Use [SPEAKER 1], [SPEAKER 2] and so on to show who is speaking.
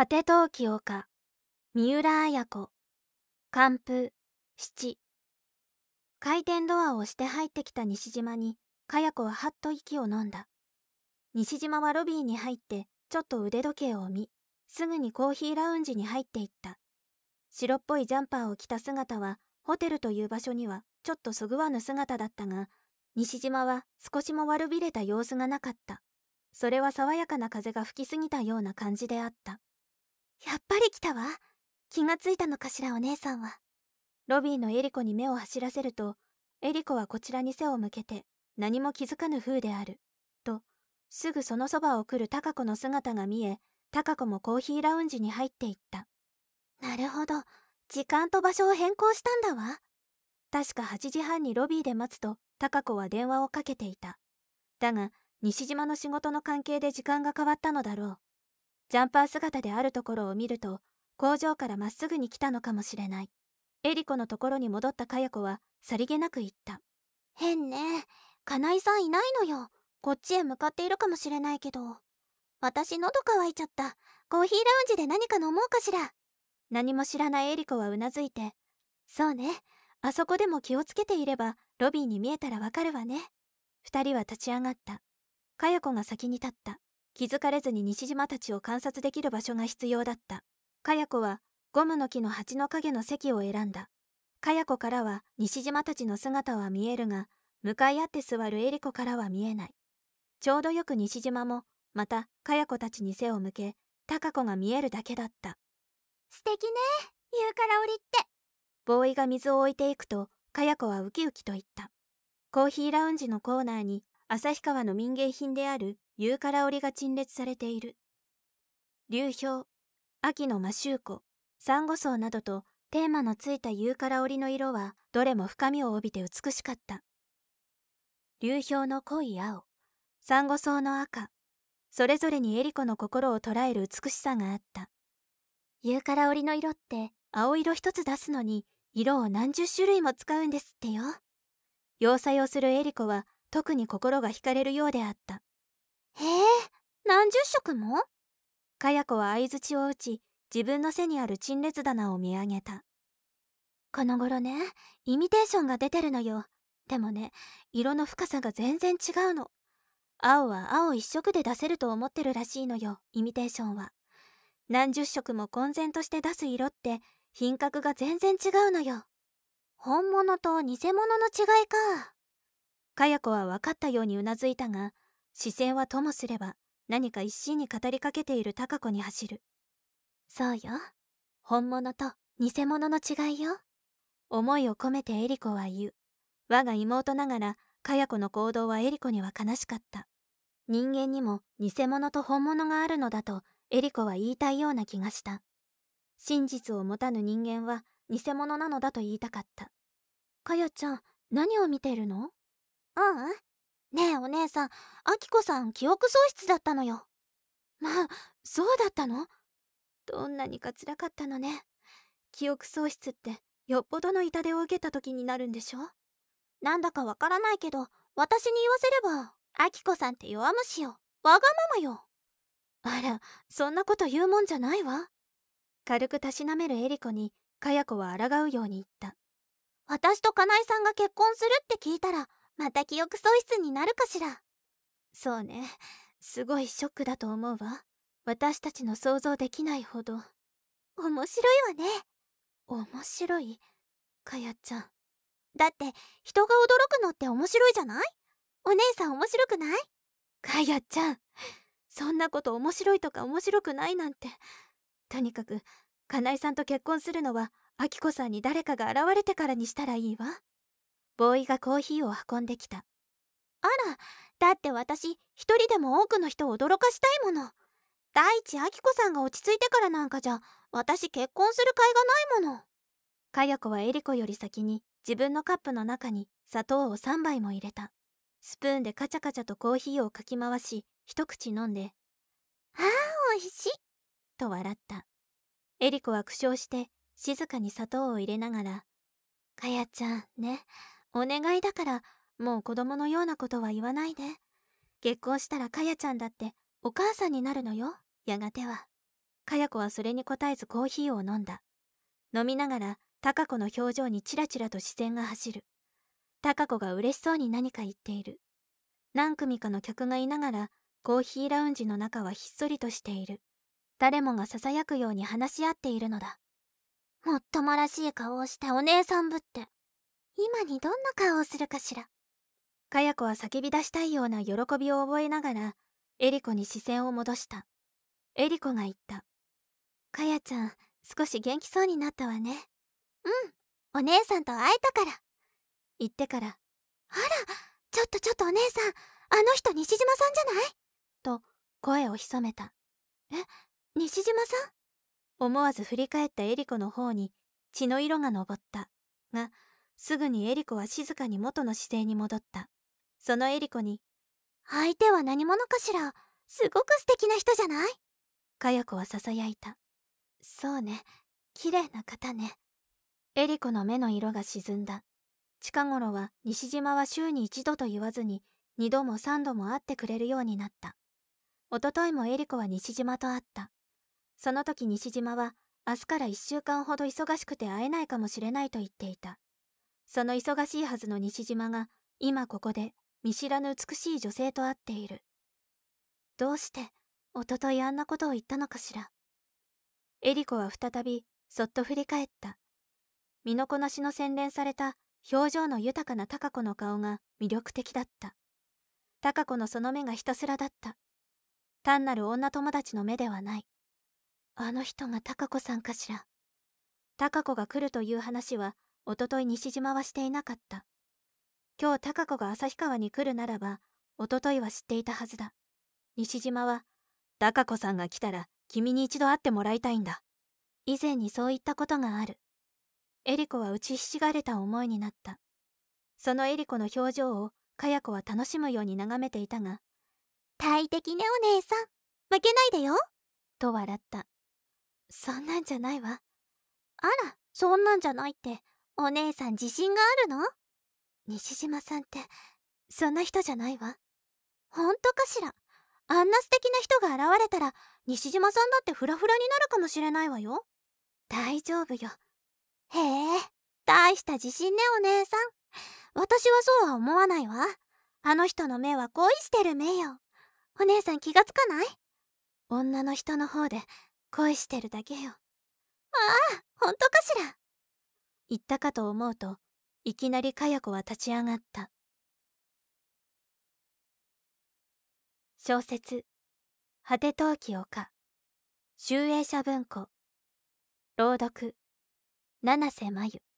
[SPEAKER 1] 果て陶器丘三浦綾子。寒風七。回転ドアをして入ってきた西島にかや子ははっと息を飲んだ。西島はロビーに入ってちょっと腕時計を見すぐにコーヒーラウンジに入っていった。白っぽいジャンパーを着た姿はホテルという場所にはちょっとそぐわぬ姿だったが西島は少しも悪びれた様子がなかった。それは爽やかな風が吹きすぎたような感じであった。
[SPEAKER 2] やっぱり来たわ。気がついたのかしらお姉さんは。
[SPEAKER 1] ロビーのエリコに目を走らせるとエリコはこちらに背を向けて何も気づかぬ風である。とすぐそのそばを来るタカ子の姿が見えタカ子もコーヒーラウンジに入っていった。
[SPEAKER 2] なるほど。時間と場所を変更したんだわ。
[SPEAKER 1] 確か8時半にロビーで待つとタカ子は電話をかけていた。だが西島の仕事の関係で時間が変わったのだろう。ジャンパー姿であるところを見ると工場からまっすぐに来たのかもしれない。エリコのところに戻ったかや子はさりげなく言った。
[SPEAKER 2] 変ね。金井さんいないのよ。こっちへ向かっているかもしれないけど。私喉乾いちゃった。コーヒーラウンジで何か飲もうかしら。
[SPEAKER 1] 何も知らないエリコはうなずいてそうね。あそこでも気をつけていればロビーに見えたらわかるわね。二人は立ち上がった。かや子が先に立った気づかれずに西島たちを観察できる場所が必要だった。かや子はゴムの木の鉢の影の席を選んだ。かや子からは西島たちの姿は見えるが向かい合って座るエリコからは見えない。ちょうどよく西島もまたかや子たちに背を向け貴子が見えるだけだった。
[SPEAKER 2] 素敵ねユーカラオリって。
[SPEAKER 1] ボーイが水を置いていくとかや子はウキウキと言った。コーヒーラウンジのコーナーに旭川の民芸品であるユーカラ織が陳列されている。流氷秋のマシューコサンゴ礁などとテーマのついたユーカラ織の色はどれも深みを帯びて美しかった。流氷の濃い青サンゴ礁の赤それぞれにエリコの心を捉える美しさがあった。ユーカラ織の色って青色一つ出すのに色を何十種類も使うんですってよ。要塞をするエリコは特に心が惹かれるようであった。
[SPEAKER 2] へえ何十色も？
[SPEAKER 1] かや子は相づちを打ち自分の背にある陳列棚を見上げた。この頃ねイミテーションが出てるのよ。でもね色の深さが全然違うの。青は青一色で出せると思ってるらしいのよイミテーションは。何十色も混然として出す色って品格が全然違うのよ。
[SPEAKER 2] 本物と偽物の違いか。
[SPEAKER 1] かや子は分かったようにうなずいたが視線はともすれば何か一心に語りかけている貴子に走る。そうよ。本物と偽物の違いよ。思いを込めてエリコは言う。我が妹ながらかや子の行動はエリコには悲しかった。人間にも偽物と本物があるのだとエリコは言いたいような気がした。真実を持たぬ人間は偽物なのだと言いたかった。かやちゃん何を見てるの？
[SPEAKER 2] ううんねえお姉さんあきこさん記憶喪失だったのよ。
[SPEAKER 1] まあそうだったの？どんなにか辛かったのね。記憶喪失ってよっぽどの痛手を受けた時になるんでしょ？
[SPEAKER 2] なんだかわからないけど私に言わせればあきこさんって弱虫よ。わがままよ。
[SPEAKER 1] あらそんなこと言うもんじゃないわ。軽くたしなめるエリコにかや子は抗うように言った。
[SPEAKER 2] 私と金井さんが結婚するって聞いたらまた記憶喪失になるかしら。
[SPEAKER 1] そうね。すごいショックだと思うわ。私たちの想像できないほど。
[SPEAKER 2] 面白いわね。
[SPEAKER 1] 面白い？かやちゃん。
[SPEAKER 2] だって人が驚くのって面白いじゃない？お姉さん面白くない？
[SPEAKER 1] かやちゃん。そんなこと面白いとか面白くないなんて。とにかく金井さんと結婚するのはあきこさんに誰かが現れてからにしたらいいわ。ボーイがコーヒーを運んできた。
[SPEAKER 2] あらだって私一人でも多くの人を驚かしたいもの。第一あきこさんが落ち着いてからなんかじゃ私結婚する甲斐がないもの。
[SPEAKER 1] かや子はエリコより先に自分のカップの中に砂糖を3杯も入れた。スプーンでカチャカチャとコーヒーをかき回し一口飲んで「
[SPEAKER 2] あーおいしい」
[SPEAKER 1] と笑った。エリコは苦笑して静かに砂糖を入れながら「かやちゃんねお願いだからもう子供のようなことは言わないで。結婚したらかやちゃんだってお母さんになるのよやがては。かや子はそれに答えずコーヒーを飲んだ。飲みながら貴子の表情にチラチラと視線が走る。貴子が嬉しそうに何か言っている。何組かの客がいながらコーヒーラウンジの中はひっそりとしている。誰もがささやくように話し合っているのだ。
[SPEAKER 2] もっともらしい顔をしてお姉さんぶって。今にどんな顔をするかしら。
[SPEAKER 1] かや子は叫び出したいような喜びを覚えながらエリコに視線を戻した。エリコが言った。
[SPEAKER 2] かやちゃん少し元気そうになったわね。うんお姉さんと会えたから。
[SPEAKER 1] 言ってからあら
[SPEAKER 2] ちょっとちょっとお姉さんあの人西島さんじゃない？
[SPEAKER 1] と声を潜めた。
[SPEAKER 2] え西島さ
[SPEAKER 1] ん？思わず振り返ったエリコの方に血の色が昇った。がすぐにエリコは静かに元の姿勢に戻った。そのエリコに
[SPEAKER 2] 相手は何者かしら？すごく素敵な人じゃない？
[SPEAKER 1] かや子はささやいた
[SPEAKER 2] そうね。綺麗な方ね。
[SPEAKER 1] エリコの目の色が沈んだ。近頃は西島は週に一度と言わずに二度も三度も会ってくれるようになった。おとといもエリコは西島と会った。その時西島は明日から一週間ほど忙しくて会えないかもしれないと言っていたその忙しいはずの西島が今ここで見知らぬ美しい女性と会っている。どうしておとといあんなことを言ったのかしら。エリコは再びそっと振り返った。身のこなしの洗練された表情の豊かな貴子の顔が魅力的だった。貴子のその目がひたすらだった。単なる女友達の目ではない。あの人が貴子さんかしら。貴子が来るという話はおととい西島はしていなかった。今日貴子が旭川に来るならばおとといは知っていたはずだ。西島は貴子さんが来たら君に一度会ってもらいたいんだ。以前にそう言ったことがある。エリコは打ちひしがれた思いになった。そのエリコの表情をかや子は楽しむように眺めていたが
[SPEAKER 2] 大敵ねお姉さん。負けないでよ。
[SPEAKER 1] と笑ったそんなんじゃないわ。
[SPEAKER 2] あらそんなんじゃないってお姉さん自信があるの？
[SPEAKER 1] 西島さんってそんな人じゃないわ。
[SPEAKER 2] ほんとかしら？あんな素敵な人が現れたら西島さんだってフラフラになるかもしれないわよ。
[SPEAKER 1] 大丈夫よ。
[SPEAKER 2] へえ大した自信ねお姉さん。私はそうは思わないわ。あの人の目は恋してる目よ。お姉さん気がつかない？
[SPEAKER 1] 女の人の方で恋してるだけよ。あ
[SPEAKER 2] あ本当かしら？
[SPEAKER 1] 言ったかと思うといきなりかや子は立ち上がった。小説「果て陶器丘」集英社文庫朗読七瀬真由。